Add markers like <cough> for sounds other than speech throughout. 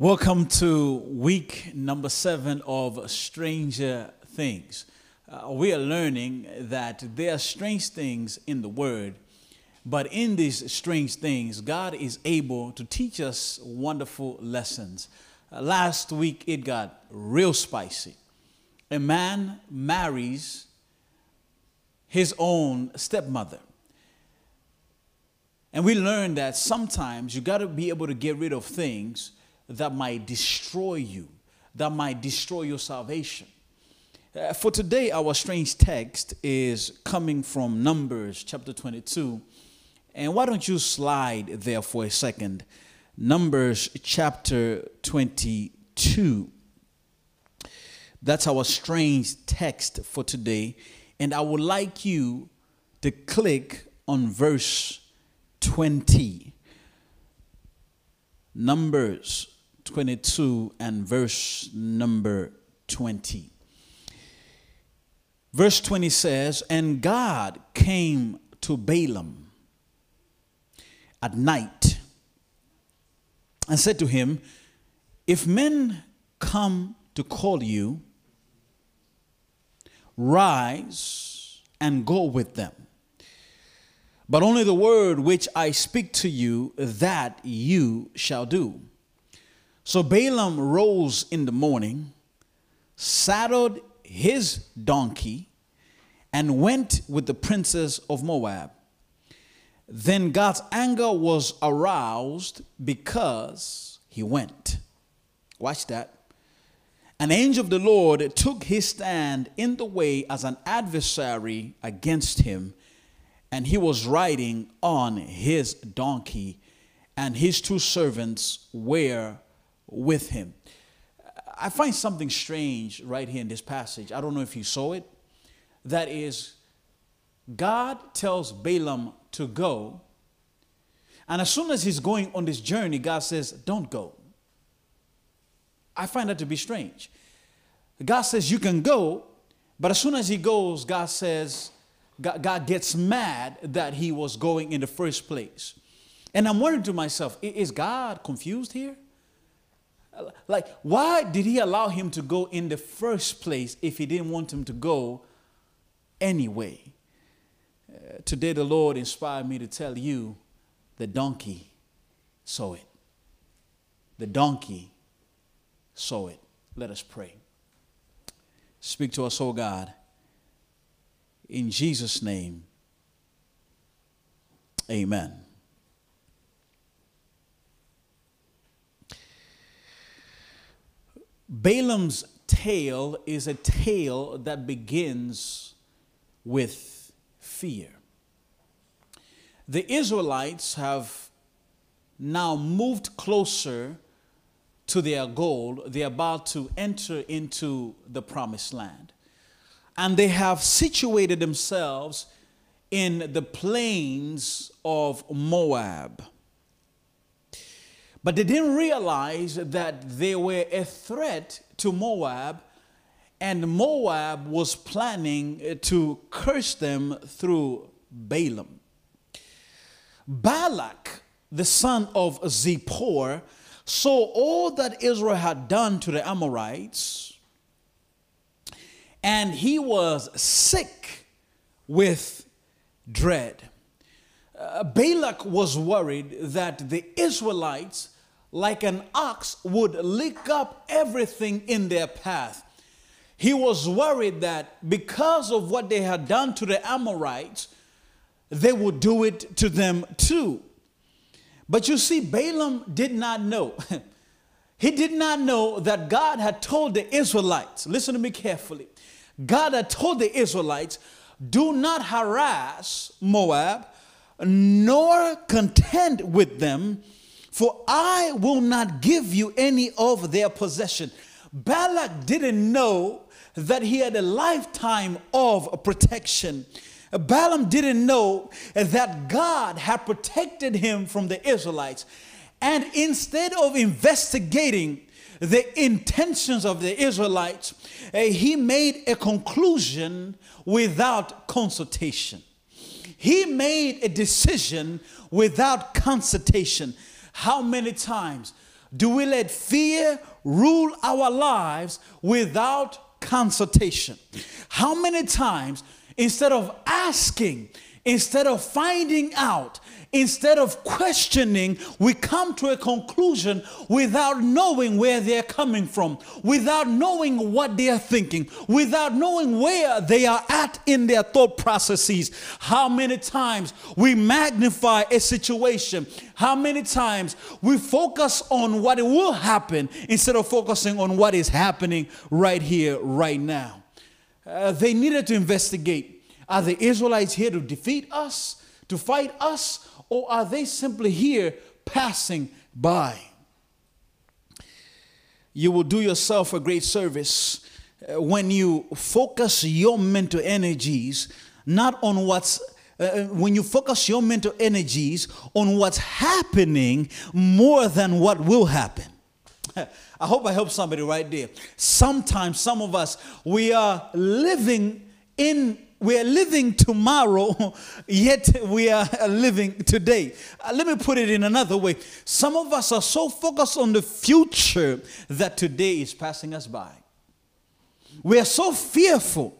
Welcome to week number seven of Stranger Things. Uh, we are learning that there are strange things in the Word, but in these strange things, God is able to teach us wonderful lessons. Uh, last week, it got real spicy. A man marries his own stepmother. And we learned that sometimes you got to be able to get rid of things that might destroy you, that might destroy your salvation. Uh, for today, our strange text is coming from Numbers chapter 22. And why don't you slide there for a second? Numbers chapter 22. That's our strange text for today. And I would like you to click on verse 20. Numbers 22 and verse number 20. Verse 20 says, And God came to Balaam at night and said to him, If men come to call you, rise and go with them. But only the word which I speak to you, that you shall do. So Balaam rose in the morning, saddled his donkey, and went with the princes of Moab. Then God's anger was aroused because he went. Watch that. An angel of the Lord took his stand in the way as an adversary against him, and he was riding on his donkey, and his two servants were with him. I find something strange right here in this passage. I don't know if you saw it. That is, God tells Balaam to go. And as soon as he's going on this journey, God says, Don't go. I find that to be strange. God says, You can go, but as soon as he goes, God says, God, gets mad that he was going in the first place. And I'm wondering to myself, is God confused here? Like, why did he allow him to go in the first place if he didn't want him to go anyway? Uh, today, the Lord inspired me to tell you the donkey saw it. The donkey saw it. Let us pray. Speak to us, oh God. In Jesus' name, amen. Balaam's tale is a tale that begins with fear. The Israelites have now moved closer to their goal. They're about to enter into the promised land. And they have situated themselves in the plains of Moab. But they didn't realize that they were a threat to Moab, and Moab was planning to curse them through Balaam. Balak, the son of Zippor, saw all that Israel had done to the Amorites, and he was sick with dread. Uh, Balak was worried that the Israelites, like an ox, would lick up everything in their path. He was worried that because of what they had done to the Amorites, they would do it to them too. But you see, Balaam did not know. <laughs> he did not know that God had told the Israelites, listen to me carefully. God had told the Israelites, do not harass Moab nor contend with them, for I will not give you any of their possession. Balak didn't know that he had a lifetime of protection. Balaam didn't know that God had protected him from the Israelites. And instead of investigating the intentions of the Israelites, eh, he made a conclusion without consultation. He made a decision without consultation. How many times do we let fear rule our lives without consultation? How many times, instead of asking, instead of finding out, Instead of questioning, we come to a conclusion without knowing where they're coming from, without knowing what they are thinking, without knowing where they are at in their thought processes. How many times we magnify a situation, how many times we focus on what will happen instead of focusing on what is happening right here, right now. Uh, they needed to investigate are the Israelites here to defeat us, to fight us, or are they simply here passing by? You will do yourself a great service uh, when you focus your mental energies not on what's uh, uh, when you focus your mental energies on what's happening more than what will happen. <laughs> I hope I help somebody right there. Sometimes some of us we are living in we are living tomorrow, <laughs> yet we are living today. Uh, let me put it in another way. Some of us are so focused on the future that today is passing us by. We are so fearful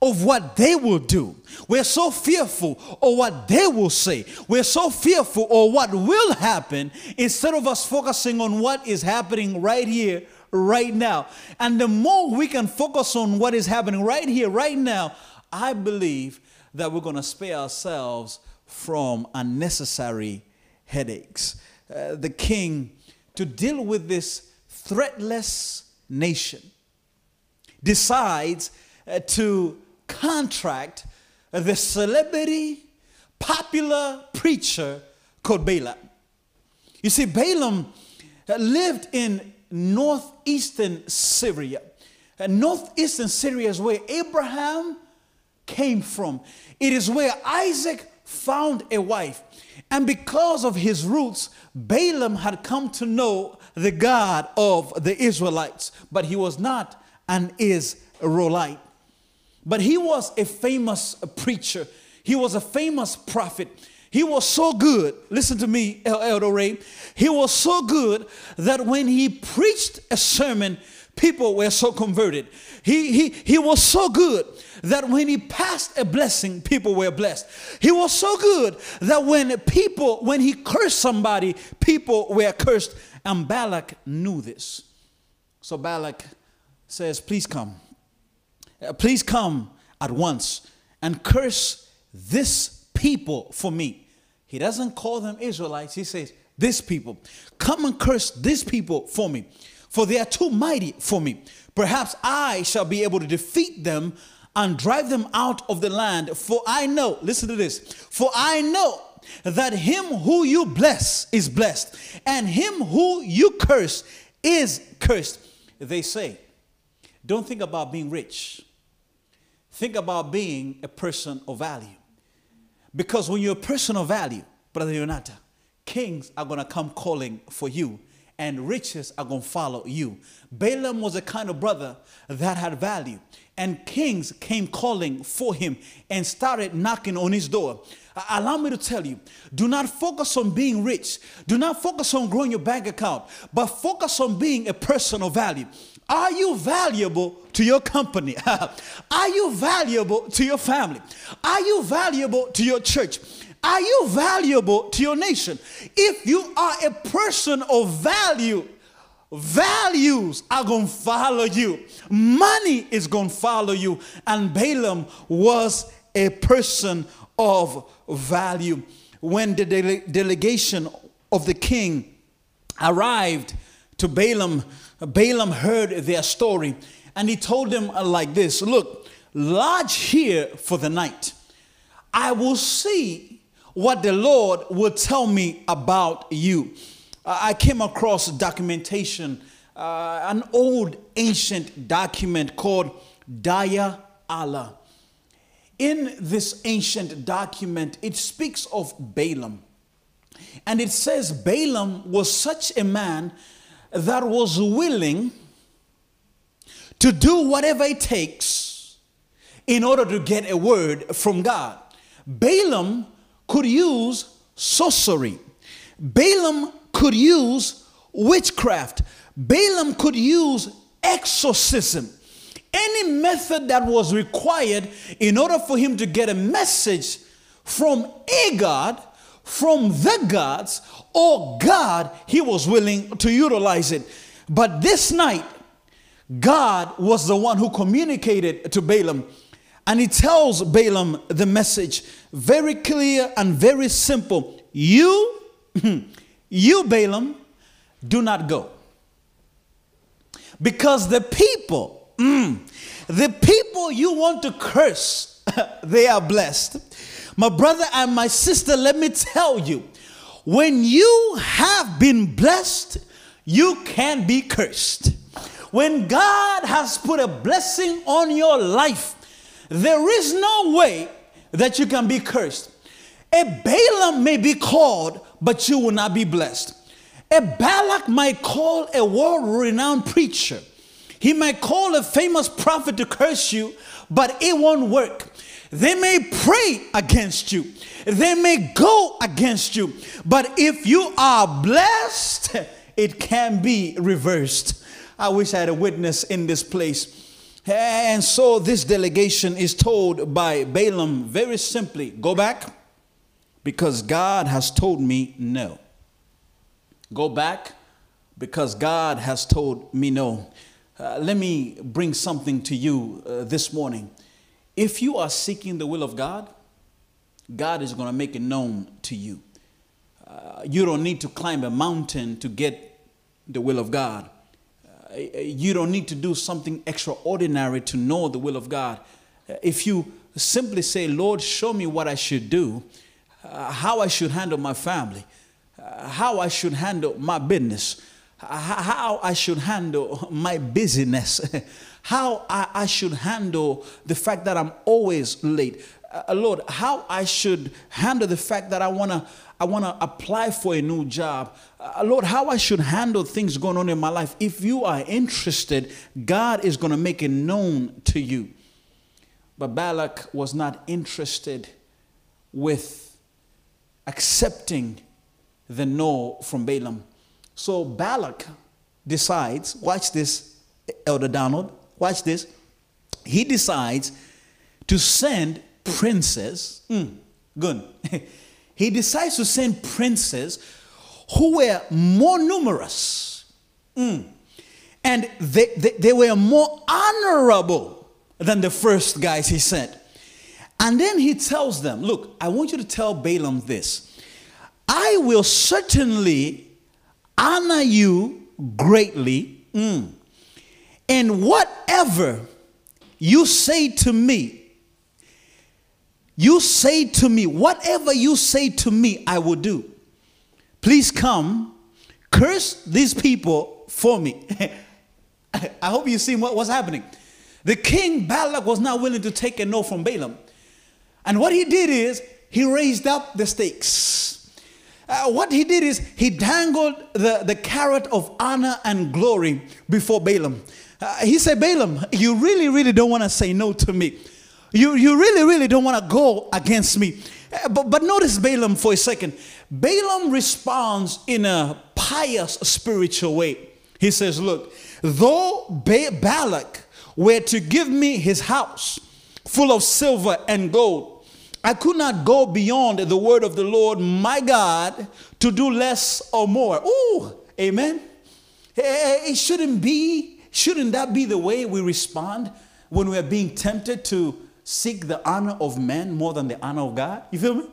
of what they will do. We're so fearful of what they will say. We're so fearful of what will happen instead of us focusing on what is happening right here, right now. And the more we can focus on what is happening right here, right now, I believe that we're going to spare ourselves from unnecessary headaches. Uh, the king, to deal with this threatless nation, decides uh, to contract the celebrity, popular preacher called Balaam. You see, Balaam uh, lived in northeastern Syria. And northeastern Syria is where Abraham came from. It is where Isaac found a wife. And because of his roots, Balaam had come to know the God of the Israelites, but he was not an Israelite. But he was a famous preacher, he was a famous prophet. He was so good, listen to me, Elder Ray. He was so good that when he preached a sermon, people were so converted. He, he, he was so good that when he passed a blessing, people were blessed. He was so good that when people, when he cursed somebody, people were cursed. And Balak knew this. So Balak says, Please come. Uh, please come at once and curse this people for me. He doesn't call them Israelites, he says, This people. Come and curse this people for me, for they are too mighty for me. Perhaps I shall be able to defeat them and drive them out of the land. For I know, listen to this, for I know that him who you bless is blessed, and him who you curse is cursed. They say, don't think about being rich. Think about being a person of value. Because when you're a person of value, Brother Yonata, kings are going to come calling for you and riches are going to follow you. Balaam was a kind of brother that had value and kings came calling for him and started knocking on his door. Allow me to tell you do not focus on being rich, do not focus on growing your bank account, but focus on being a person of value. Are you valuable to your company? <laughs> Are you valuable to your family? Are you valuable to your church? Are you valuable to your nation? If you are a person of value, values are going to follow you. Money is going to follow you. And Balaam was a person of value. When the dele- delegation of the king arrived to Balaam, Balaam heard their story and he told them uh, like this Look, lodge here for the night. I will see what the Lord will tell me about you. I came across documentation, uh, an old ancient document called Deir Alla. In this ancient document, it speaks of Balaam. And it says Balaam was such a man that was willing to do whatever it takes in order to get a word from God. Balaam could use sorcery. Balaam could use witchcraft. Balaam could use exorcism. Any method that was required in order for him to get a message from a God, from the gods, or God, he was willing to utilize it. But this night, God was the one who communicated to Balaam. And he tells Balaam the message very clear and very simple. You, <clears throat> you, Balaam, do not go. Because the people, mm, <clears throat> the people you want to curse, <laughs> they are blessed. My brother and my sister, let me tell you, when you have been blessed, you can be cursed. When God has put a blessing on your life, there is no way that you can be cursed. A Balaam may be called, but you will not be blessed. A Balak might call a world renowned preacher. He might call a famous prophet to curse you, but it won't work. They may pray against you, they may go against you, but if you are blessed, it can be reversed. I wish I had a witness in this place. And so this delegation is told by Balaam very simply go back because God has told me no. Go back because God has told me no. Uh, let me bring something to you uh, this morning. If you are seeking the will of God, God is going to make it known to you. Uh, you don't need to climb a mountain to get the will of God. Uh, you don't need to do something extraordinary to know the will of God. Uh, if you simply say, Lord, show me what I should do, uh, how I should handle my family, how I should handle my business, how I should handle <laughs> my busyness, <laughs> how I, I, should handle the fact that I'm always late. Uh, Lord, how I should handle the fact that I wanna I wanna apply for a new job. Uh, Lord, how I should handle things going on in my life. If you are interested, God is gonna make it known to you. But Balak was not interested with accepting the no from Balaam. So Balak decides, watch this, Elder Donald, watch this. He decides to send princes. Mm, good. <laughs> he decides to send princes who were more numerous. Mm, and they, they, they were more honorable than the first guys he sent. And then he tells them, Look, I want you to tell Balaam this. I will certainly honor you greatly. Mm. And whatever you say to me, you say to me, whatever you say to me, I will do. Please come, curse these people for me. <laughs> I hope you see what was happening. The king Balak was not willing to take a no from Balaam. And what he did is he raised up the stakes. Uh, what he did is he dangled the, the carrot of honor and glory before Balaam. Uh, he said, Balaam, you really, really don't want to say no to me. You, you really, really don't want to go against me. Uh, but, but notice Balaam for a second. Balaam responds in a pious spiritual way. He says, Look, though ba- Balak were to give me his house full of silver and gold, I could not go beyond the word of the Lord my God to do less or more. Ooh, amen. It shouldn't be, shouldn't that be the way we respond when we are being tempted to seek the honor of men more than the honor of God? You feel me?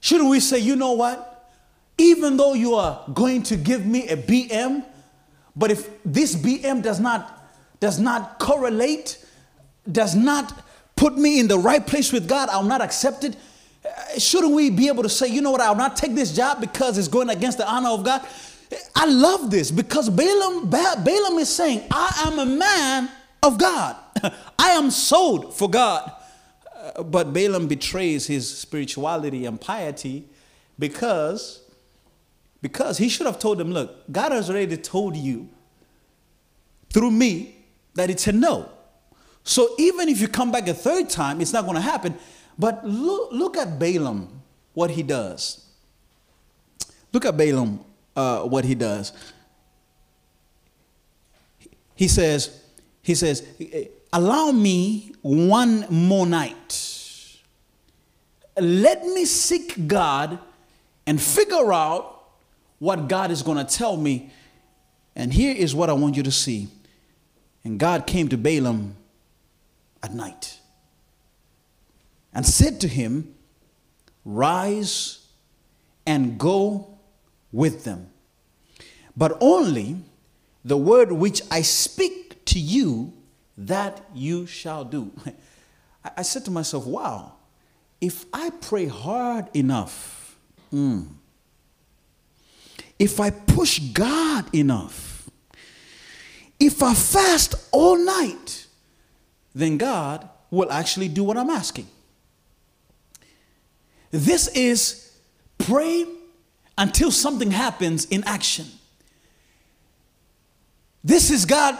Shouldn't we say, you know what? Even though you are going to give me a BM, but if this BM does not does not correlate, does not put me in the right place with God, I'll not accept it. Uh, shouldn't we be able to say, you know what, I'll not take this job because it's going against the honor of God? I love this because Balaam, Balaam is saying, I am a man of God. <laughs> I am sold for God. Uh, but Balaam betrays his spirituality and piety because, because he should have told them, look, God has already told you through me that it's a no. So even if you come back a third time, it's not going to happen. But look, look at Balaam, what he does. Look at Balaam, uh, what he does. He says, he says, allow me one more night. Let me seek God and figure out what God is going to tell me. And here is what I want you to see. And God came to Balaam at night and said to him, Rise and go with them. But only the word which I speak to you, that you shall do. <laughs> I said to myself, wow, if I pray hard enough, mm, if I push God enough, if I fast all night, then God will actually do what I'm asking. This is pray until something happens in action. This is God,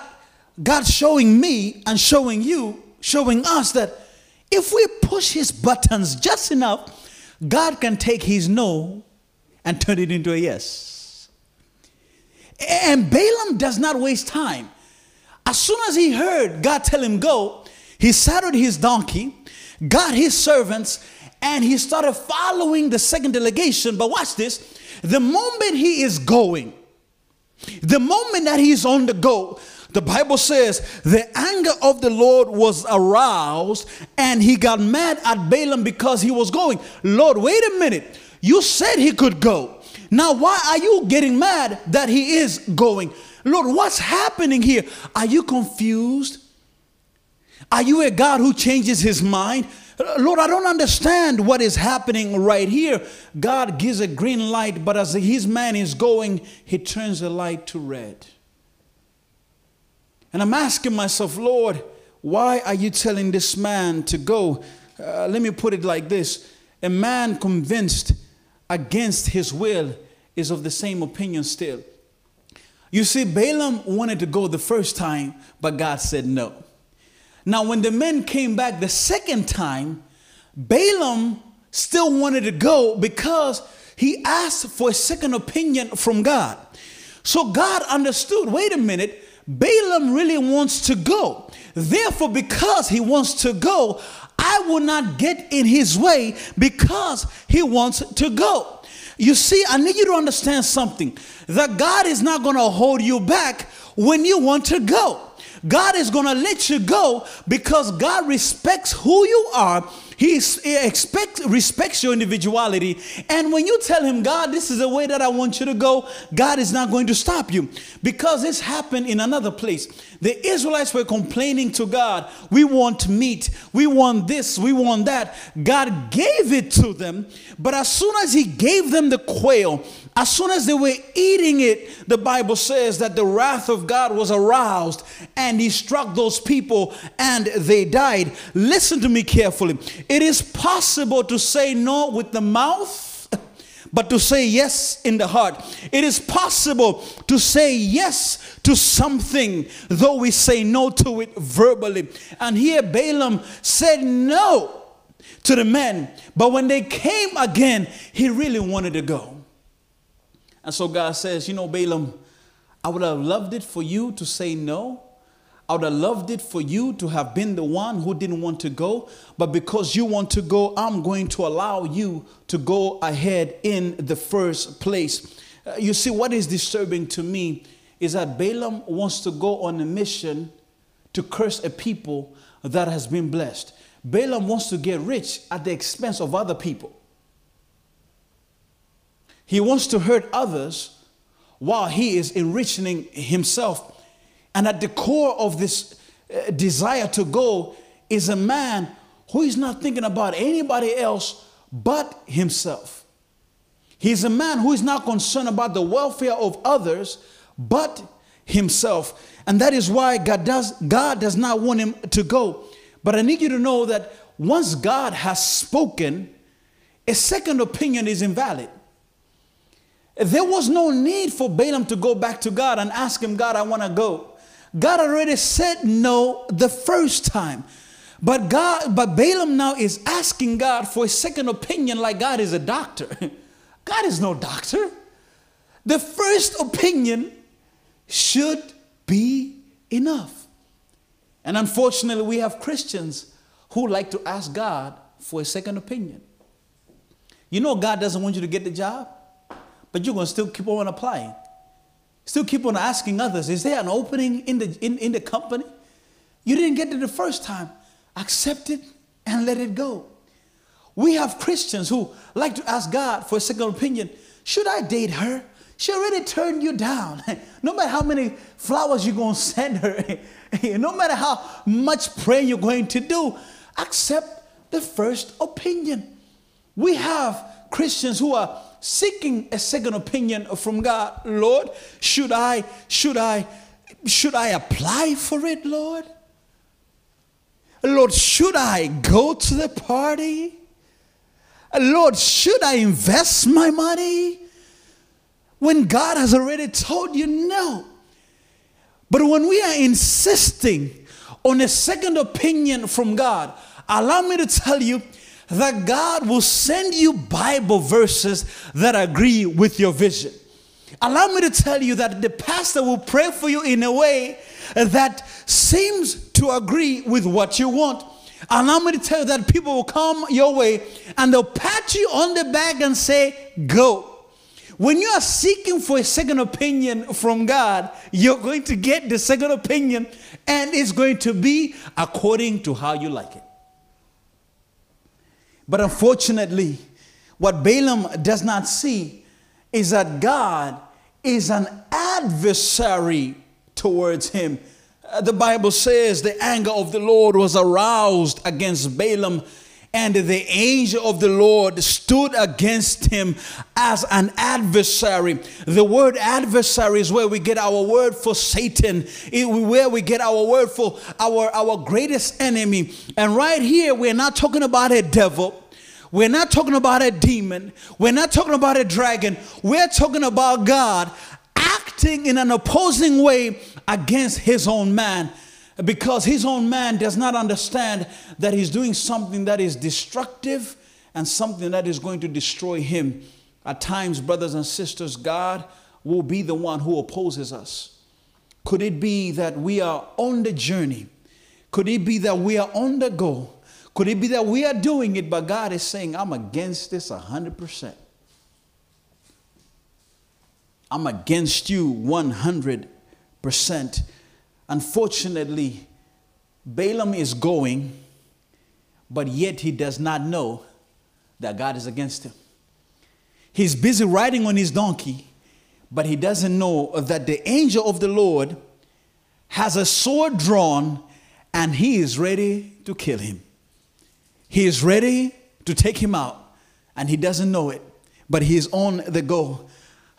God showing me and showing you, showing us that if we push his buttons just enough, God can take his no and turn it into a yes. And Balaam does not waste time. As soon as he heard God tell him go, he saddled his donkey, got his servants, and he started following the second delegation. But watch this the moment he is going, the moment that he's on the go, the Bible says the anger of the Lord was aroused and he got mad at Balaam because he was going. Lord, wait a minute. You said he could go. Now, why are you getting mad that he is going? Lord, what's happening here? Are you confused? Are you a God who changes his mind? Lord, I don't understand what is happening right here. God gives a green light, but as his man is going, he turns the light to red. And I'm asking myself, Lord, why are you telling this man to go? Uh, let me put it like this a man convinced against his will is of the same opinion still. You see, Balaam wanted to go the first time, but God said no. Now, when the men came back the second time, Balaam still wanted to go because he asked for a second opinion from God. So God understood wait a minute, Balaam really wants to go. Therefore, because he wants to go, I will not get in his way because he wants to go. You see, I need you to understand something that God is not going to hold you back when you want to go. God is going to let you go because God respects who you are. He expects, respects your individuality. And when you tell him, God, this is the way that I want you to go, God is not going to stop you because this happened in another place. The Israelites were complaining to God, we want meat, we want this, we want that. God gave it to them, but as soon as He gave them the quail, as soon as they were eating it, the Bible says that the wrath of God was aroused and he struck those people and they died. Listen to me carefully. It is possible to say no with the mouth but to say yes in the heart. It is possible to say yes to something, though we say no to it verbally. And here Balaam said no to the men, but when they came again, he really wanted to go. And so God says, You know, Balaam, I would have loved it for you to say no. I would have loved it for you to have been the one who didn't want to go. But because you want to go, I'm going to allow you to go ahead in the first place. Uh, you see, what is disturbing to me is that Balaam wants to go on a mission to curse a people that has been blessed. Balaam wants to get rich at the expense of other people. He wants to hurt others while he is enriching himself. And at the core of this uh, desire to go is a man who is not thinking about anybody else but himself. He's a man who is not concerned about the welfare of others but himself. And that is why God does, God does not want him to go. But I need you to know that once God has spoken, a second opinion is invalid. There was no need for Balaam to go back to God and ask him, God, I want to go. God already said no the first time. But God, but Balaam now is asking God for a second opinion like God is a doctor. <laughs> God is no doctor. the first opinion should be enough. And unfortunately, we have Christians who like to ask God for a second opinion. You know, God doesn't want you to get the job, but you're going to still keep on applying. Still keep on asking others, is there an opening in the, in, in the company? You didn't get it the first time. Accept it and let it go. We have Christians who like to ask God for a second opinion. Should I date her? She already turned you down. <laughs> no matter how many flowers you're going to send her, <laughs> no matter how much praying you're going to do, accept the first opinion. We have Christians who are seeking a second opinion from God. Lord, should I should I should I apply for it, Lord? Lord, should I go to the party? Lord, should I invest my money? When God has already told you no. But when we are insisting on a second opinion from God, allow me to tell you that God will send you Bible verses that agree with your vision. Allow me to tell you that the pastor will pray for you in a way that seems to agree with what you want. Allow me to tell you that people will come your way and they'll pat you on the back and say, Go. When you are seeking for a second opinion from God, you're going to get the second opinion and it's going to be according to how you like it. But unfortunately, what Balaam does not see is that God is an adversary towards him. Uh, the Bible says the anger of the Lord was aroused against Balaam and the angel of the Lord stood against him as an adversary. The word adversary is where we get our word for Satan, where we get our word for our, our greatest enemy. And right here, we're not talking about a devil. We're not talking about a demon. We're not talking about a dragon. We're talking about God acting in an opposing way against his own man because his own man does not understand that he's doing something that is destructive and something that is going to destroy him. At times, brothers and sisters, God will be the one who opposes us. Could it be that we are on the journey? Could it be that we are on the go? Could it be that we are doing it, but God is saying, I'm against this 100%? I'm against you 100%. Unfortunately, Balaam is going, but yet he does not know that God is against him. He's busy riding on his donkey, but he doesn't know that the angel of the Lord has a sword drawn and he is ready to kill him. He is ready to take him out, and he doesn't know it, but he is on the go.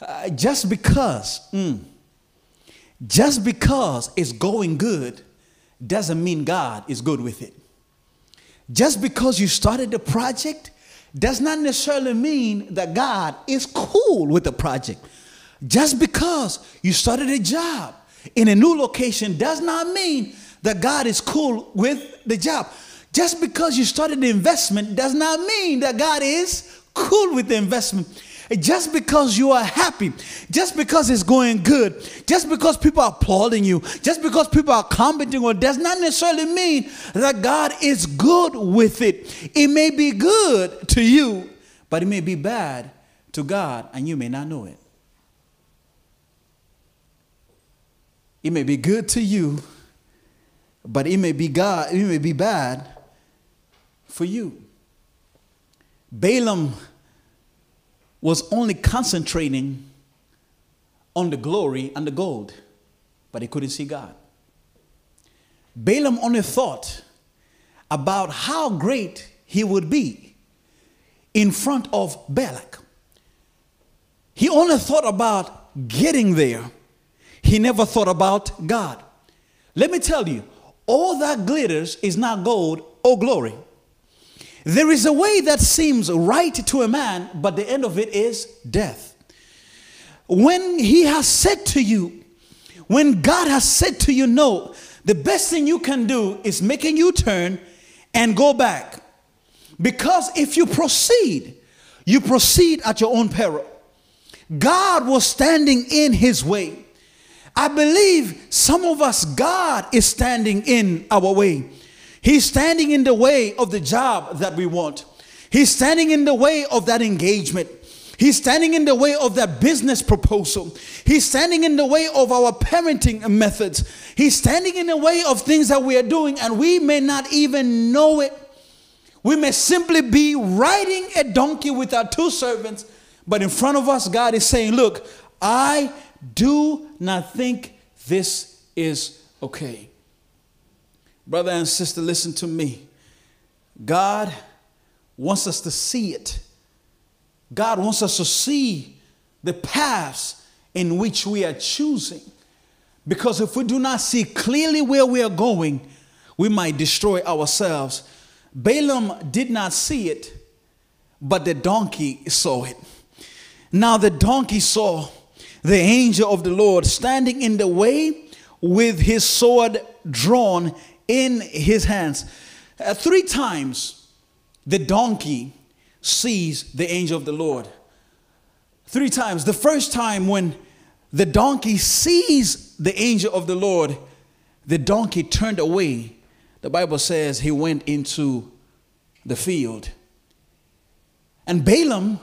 Uh, just because. Mm, just because it's going good doesn't mean God is good with it. Just because you started the project does not necessarily mean that God is cool with the project. Just because you started a job in a new location does not mean that God is cool with the job. Just because you started the investment does not mean that God is cool with the investment. Just because you are happy, just because it's going good, just because people are applauding you, just because people are commenting on does not necessarily mean that God is good with it. It may be good to you, but it may be bad to God, and you may not know it. It may be good to you, but it may be God, it may be bad for you. Balaam was only concentrating on the glory and the gold, but he couldn't see God. Balaam only thought about how great he would be in front of Balak. He only thought about getting there. He never thought about God. Let me tell you, all that glitters is not gold or glory. There is a way that seems right to a man, but the end of it is death. When he has said to you, when God has said to you no, the best thing you can do is making you turn and go back. Because if you proceed, you proceed at your own peril. God was standing in his way. I believe some of us, God is standing in our way. He's standing in the way of the job that we want. He's standing in the way of that engagement. He's standing in the way of that business proposal. He's standing in the way of our parenting methods. He's standing in the way of things that we are doing, and we may not even know it. We may simply be riding a donkey with our two servants, but in front of us, God is saying, Look, I do not think this is okay. Brother and sister, listen to me. God wants us to see it. God wants us to see the paths in which we are choosing. Because if we do not see clearly where we are going, we might destroy ourselves. Balaam did not see it, but the donkey saw it. Now, the donkey saw the angel of the Lord standing in the way with his sword drawn in his hands. Uh, three times the donkey sees the angel of the Lord. Three times. The first time when the donkey sees the angel of the Lord, the donkey turned away. The Bible says he went into the field. And Balaam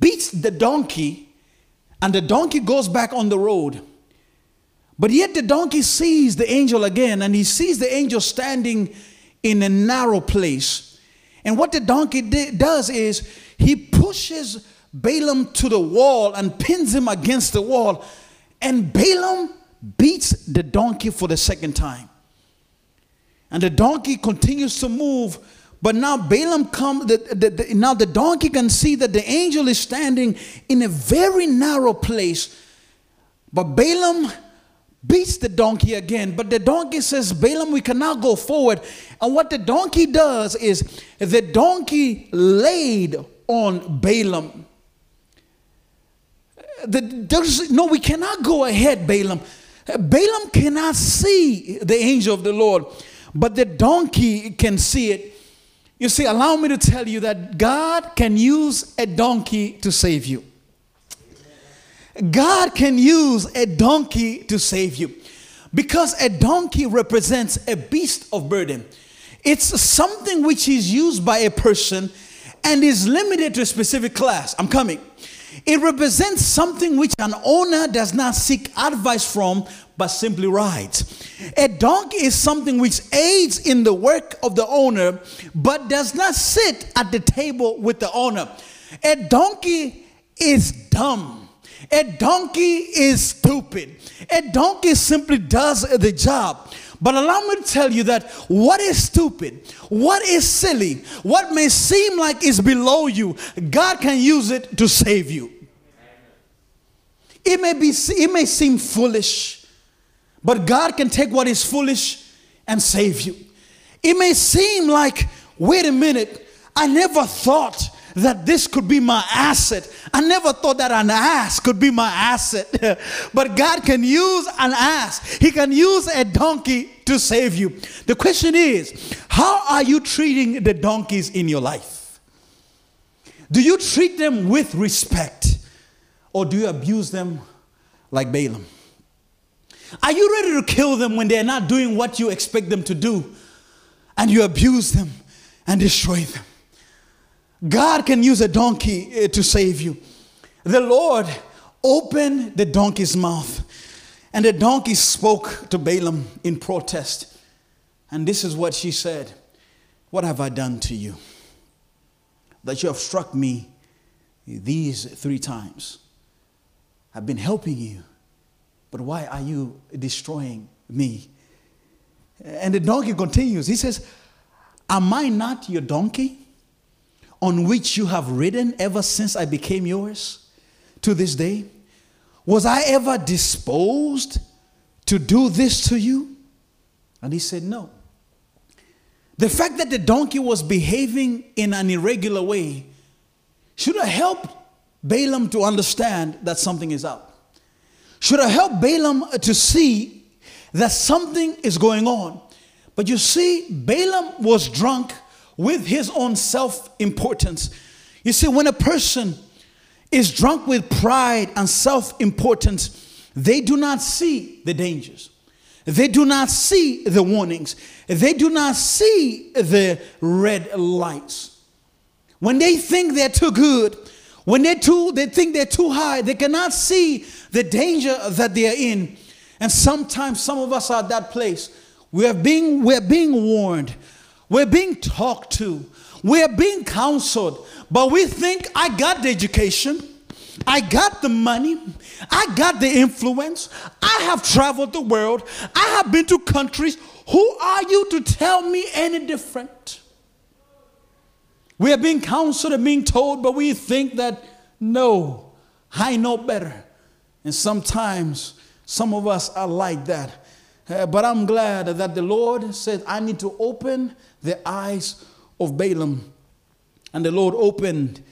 beats the donkey, and the donkey goes back on the road. But yet the donkey sees the angel again, and he sees the angel standing in a narrow place. And what the donkey does is he pushes Balaam to the wall and pins him against the wall. And Balaam beats the donkey for the second time. And the donkey continues to move. But now Balaam comes, the, the, the, now the donkey can see that the angel is standing in a very narrow place. But Balaam beats the donkey again. But the donkey says, Balaam, we cannot go forward. And what the donkey does is the donkey laid on Balaam. The, no, we cannot go ahead, Balaam. Balaam cannot see the angel of the Lord, but the donkey can see it. You see, allow me to tell you that God can use a donkey to save you. God can use a donkey to save you because a donkey represents a beast of burden. It's something which is used by a person and is limited to a specific class. I'm coming. It represents something which an owner does not seek advice from but simply rides. A donkey is something which aids in the work of the owner but does not sit at the table with the owner. A donkey is dumb. A donkey is stupid. A donkey simply does the job. But allow me to tell you that what is stupid, what is silly, what may seem like is below you, God can use it to save you. It may be it may seem foolish, but God can take what is foolish and save you. It may seem like, wait a minute, I never thought that this could be my asset. I never thought that an ass could be my asset. <laughs> but God can use an ass, He can use a donkey to save you. The question is how are you treating the donkeys in your life? Do you treat them with respect or do you abuse them like Balaam? Are you ready to kill them when they're not doing what you expect them to do and you abuse them and destroy them? God can use a donkey eh, to save you. The Lord opened the donkey's mouth, and the donkey spoke to Balaam in protest. And this is what she said What have I done to you? That you have struck me these three times. I've been helping you, but why are you destroying me? And the donkey continues. He says, Am I not your donkey? On which you have ridden ever since I became yours to this day? Was I ever disposed to do this to you? And he said, No. The fact that the donkey was behaving in an irregular way should have helped Balaam to understand that something is up. Should have helped Balaam to see that something is going on. But you see, Balaam was drunk with his own self importance. You see, when a person is drunk with pride and self importance, they do not see the dangers. They do not see the warnings. They do not see the red lights. When they think they're too good, when they're too they think they're too high, they cannot see the danger that they are in. And sometimes some of us are at that place. We are being we're being warned. We're being talked to. We're being counseled. But we think I got the education. I got the money. I got the influence. I have traveled the world. I have been to countries. Who are you to tell me any different? We are being counseled and being told, but we think that no, I know better. And sometimes some of us are like that. Uh, but I'm glad that the Lord said, I need to open the eyes of Balaam. And the Lord opened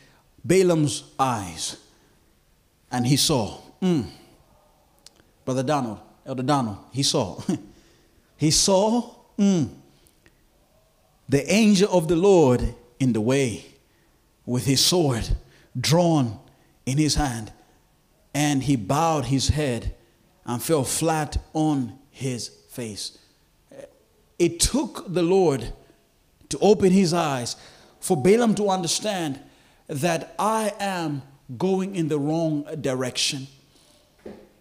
Balaam's eyes. And he saw. Mm. Brother Donald, Elder Donald, he saw. <laughs> he saw mm, the angel of the Lord in the way with his sword drawn in his hand. And he bowed his head and fell flat on his face. It took the Lord to open his eyes for Balaam to understand that I am going in the wrong direction.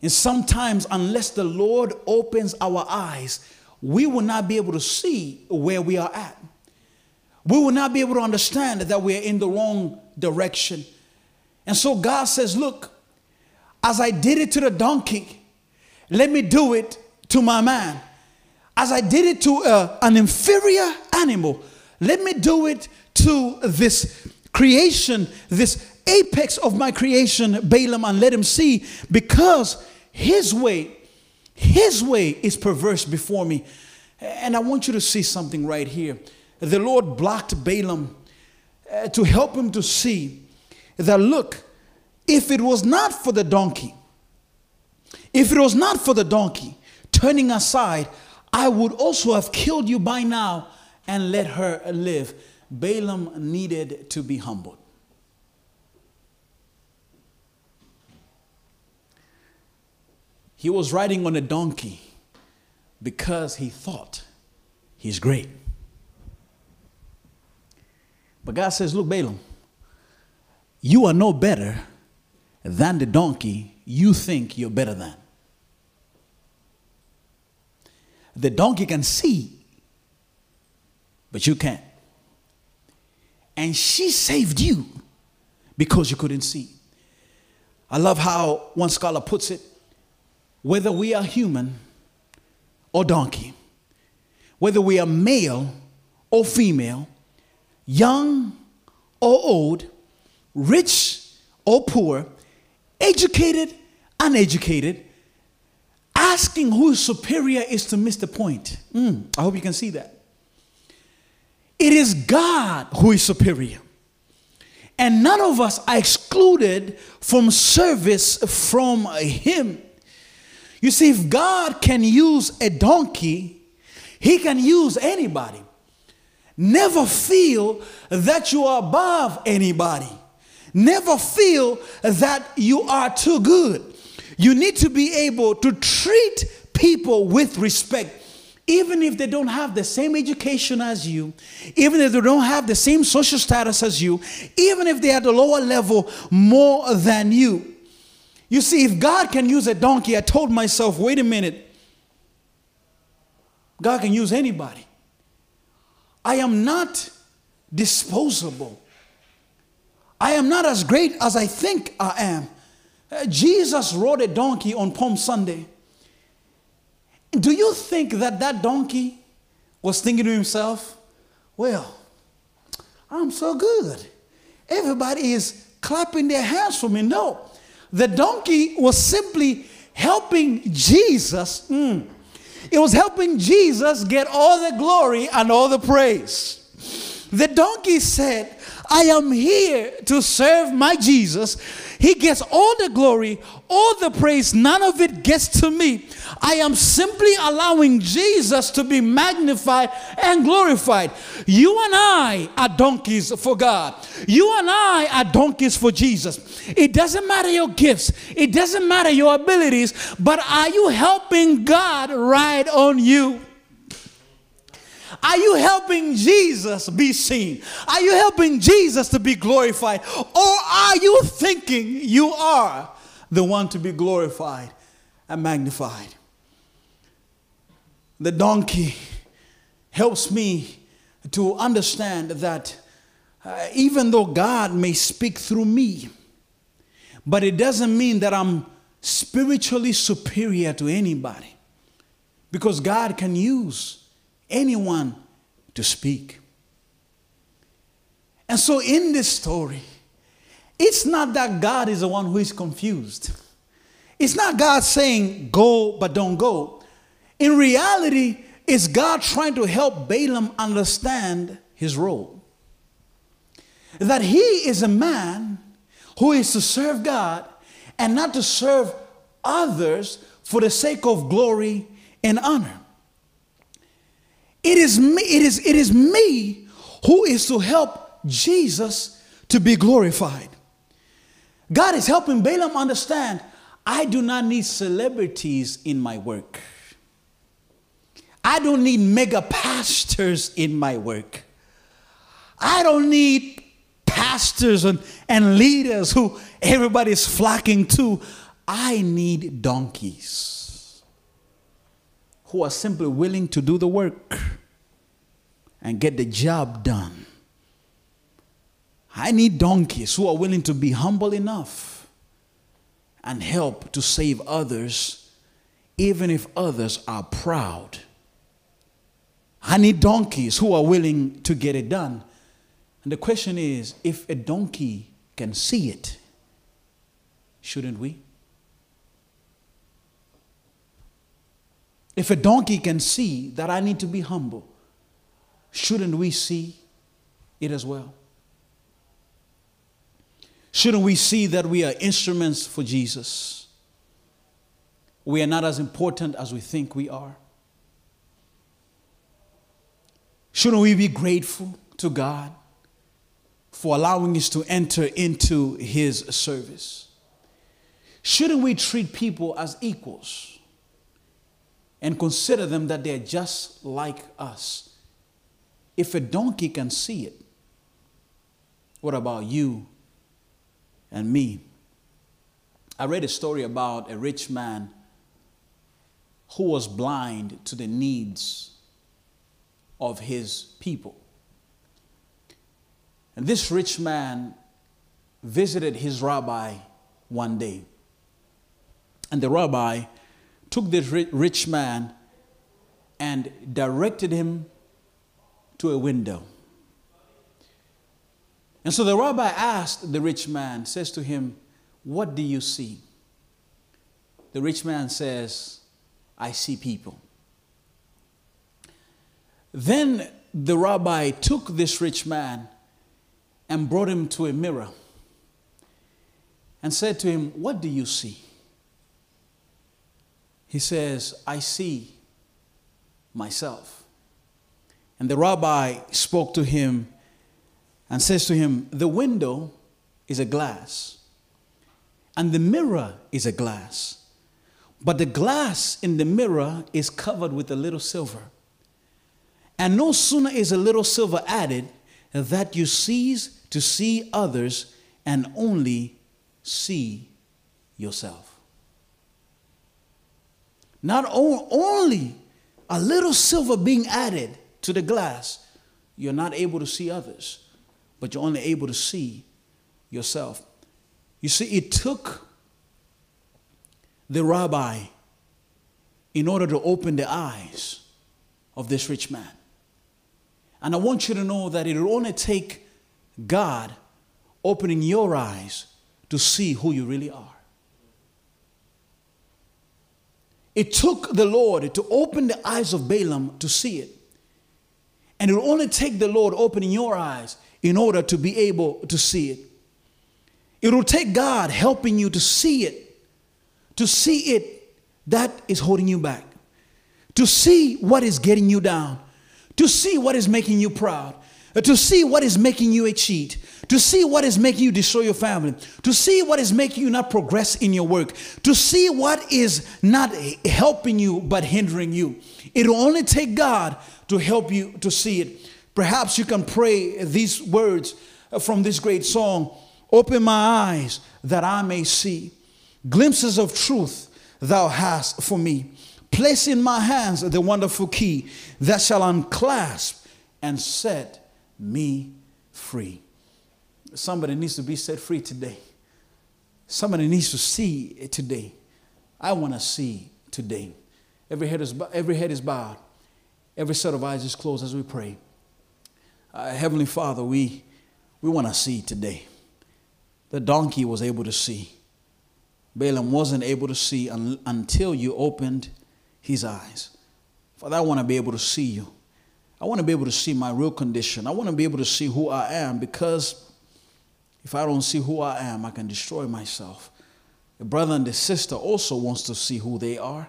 And sometimes, unless the Lord opens our eyes, we will not be able to see where we are at. We will not be able to understand that we are in the wrong direction. And so God says, Look, as I did it to the donkey, let me do it to my man. As I did it to uh, an inferior animal, let me do it to this creation, this apex of my creation, Balaam, and let him see because his way, his way is perverse before me. And I want you to see something right here. The Lord blocked Balaam uh, to help him to see that look, if it was not for the donkey, if it was not for the donkey turning aside, I would also have killed you by now and let her live. Balaam needed to be humbled. He was riding on a donkey because he thought he's great. But God says, Look, Balaam, you are no better than the donkey you think you're better than. The donkey can see, but you can't. And she saved you because you couldn't see. I love how one scholar puts it whether we are human or donkey, whether we are male or female, young or old, rich or poor, educated, uneducated, asking who is superior is to miss the point. Mm, I hope you can see that. It is God who is superior. And none of us are excluded from service from Him. You see, if God can use a donkey, He can use anybody. Never feel that you are above anybody. Never feel that you are too good. You need to be able to treat people with respect, even if they don't have the same education as you, even if they don't have the same social status as you, even if they're at a lower level more than you. You see, if God can use a donkey, I told myself, wait a minute, God can use anybody. I am not disposable. I am not as great as I think I am. Uh, Jesus rode a donkey on Palm Sunday. Do you think that that donkey was thinking to himself, well, I'm so good. Everybody is clapping their hands for me. No. The donkey was simply helping Jesus. Mm, it was helping Jesus get all the glory and all the praise. The donkey said, I am here to serve my Jesus. He gets all the glory, all the praise, none of it gets to me. I am simply allowing Jesus to be magnified and glorified. You and I are donkeys for God. You and I are donkeys for Jesus. It doesn't matter your gifts, it doesn't matter your abilities, but are you helping God ride on you? Are you helping Jesus be seen? Are you helping Jesus to be glorified? Or are you thinking you are the one to be glorified and magnified? The donkey helps me to understand that uh, even though God may speak through me, but it doesn't mean that I'm spiritually superior to anybody because God can use anyone to speak. And so, in this story, it's not that God is the one who is confused. It's not God saying, go, but don't go. In reality, it's God trying to help Balaam understand his role. That he is a man who is to serve God and not to serve others for the sake of glory and honor. It is me, it is, it is me who is to help Jesus to be glorified. God is helping Balaam understand I do not need celebrities in my work. I don't need mega pastors in my work. I don't need pastors and, and leaders who everybody's flocking to. I need donkeys who are simply willing to do the work and get the job done. I need donkeys who are willing to be humble enough and help to save others, even if others are proud. I need donkeys who are willing to get it done. And the question is if a donkey can see it, shouldn't we? If a donkey can see that I need to be humble, shouldn't we see it as well? Shouldn't we see that we are instruments for Jesus? We are not as important as we think we are. Shouldn't we be grateful to God for allowing us to enter into His service? Shouldn't we treat people as equals and consider them that they're just like us? If a donkey can see it, what about you and me? I read a story about a rich man who was blind to the needs of his people. And this rich man visited his rabbi one day. And the rabbi took this rich man and directed him to a window. And so the rabbi asked the rich man, says to him, What do you see? The rich man says, I see people. Then the rabbi took this rich man and brought him to a mirror and said to him, What do you see? He says, I see myself. And the rabbi spoke to him and says to him, The window is a glass, and the mirror is a glass. But the glass in the mirror is covered with a little silver. And no sooner is a little silver added that you cease to see others and only see yourself. Not only a little silver being added to the glass, you're not able to see others, but you're only able to see yourself. You see, it took the rabbi in order to open the eyes of this rich man. And I want you to know that it will only take God opening your eyes to see who you really are. It took the Lord to open the eyes of Balaam to see it. And it will only take the Lord opening your eyes in order to be able to see it. It will take God helping you to see it, to see it that is holding you back, to see what is getting you down, to see what is making you proud, to see what is making you a cheat, to see what is making you destroy your family, to see what is making you not progress in your work, to see what is not helping you but hindering you. It will only take God to help you to see it. Perhaps you can pray these words from this great song Open my eyes that I may see glimpses of truth thou hast for me. Place in my hands the wonderful key that shall unclasp and set me free. Somebody needs to be set free today. Somebody needs to see today. I want to see today. Every head is, every head is bowed. Every set of eyes is closed as we pray. Uh, Heavenly Father, we, we want to see today. The donkey was able to see. Balaam wasn't able to see un- until you opened his eyes. Father, I want to be able to see you. I want to be able to see my real condition. I want to be able to see who I am because if I don't see who I am, I can destroy myself. The brother and the sister also wants to see who they are.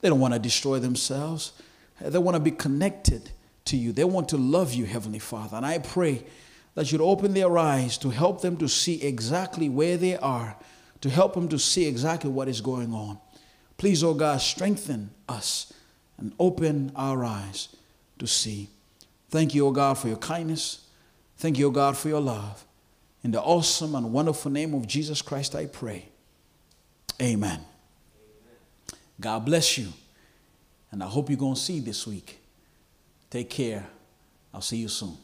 They don't want to destroy themselves. They want to be connected to you. They want to love you, Heavenly Father. And I pray that you'd open their eyes to help them to see exactly where they are, to help them to see exactly what is going on. Please, oh God, strengthen us and open our eyes to see. Thank you, O God, for your kindness. Thank you, O God, for your love. In the awesome and wonderful name of Jesus Christ, I pray. Amen. Amen. God bless you. And I hope you're going to see this week. Take care. I'll see you soon.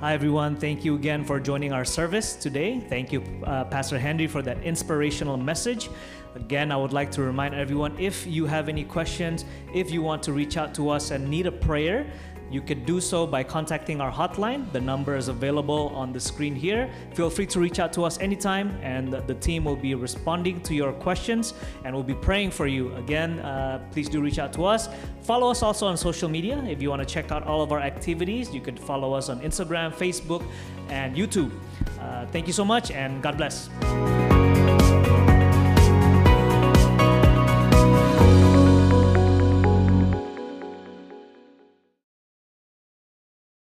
Hi, everyone. Thank you again for joining our service today. Thank you, uh, Pastor Henry, for that inspirational message. Again, I would like to remind everyone if you have any questions, if you want to reach out to us and need a prayer, you could do so by contacting our hotline. The number is available on the screen here. Feel free to reach out to us anytime, and the team will be responding to your questions and we'll be praying for you. Again, uh, please do reach out to us. Follow us also on social media. If you want to check out all of our activities, you can follow us on Instagram, Facebook, and YouTube. Uh, thank you so much, and God bless.